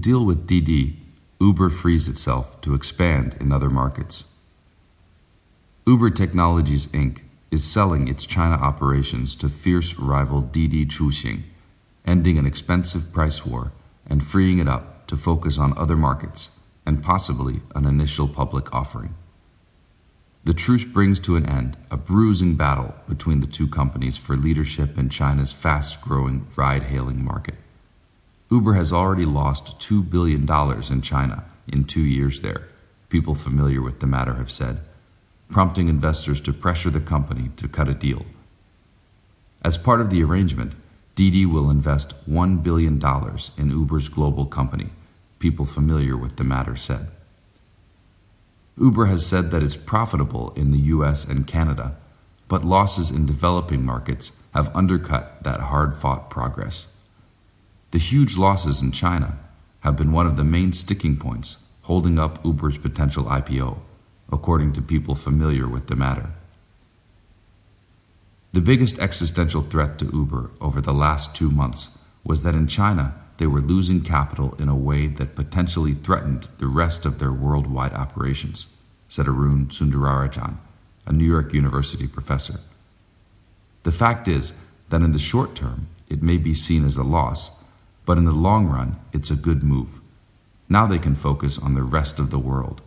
deal with Didi, Uber frees itself to expand in other markets. Uber Technologies Inc. is selling its China operations to fierce rival Didi Chuxing, ending an expensive price war and freeing it up to focus on other markets and possibly an initial public offering. The truce brings to an end a bruising battle between the two companies for leadership in China's fast growing ride hailing market. Uber has already lost $2 billion in China in two years there, people familiar with the matter have said, prompting investors to pressure the company to cut a deal. As part of the arrangement, Didi will invest $1 billion in Uber's global company, people familiar with the matter said. Uber has said that it's profitable in the US and Canada, but losses in developing markets have undercut that hard fought progress. The huge losses in China have been one of the main sticking points holding up Uber's potential IPO, according to people familiar with the matter. The biggest existential threat to Uber over the last two months was that in China they were losing capital in a way that potentially threatened the rest of their worldwide operations, said Arun Sundararajan, a New York University professor. The fact is that in the short term, it may be seen as a loss, but in the long run, it's a good move. Now they can focus on the rest of the world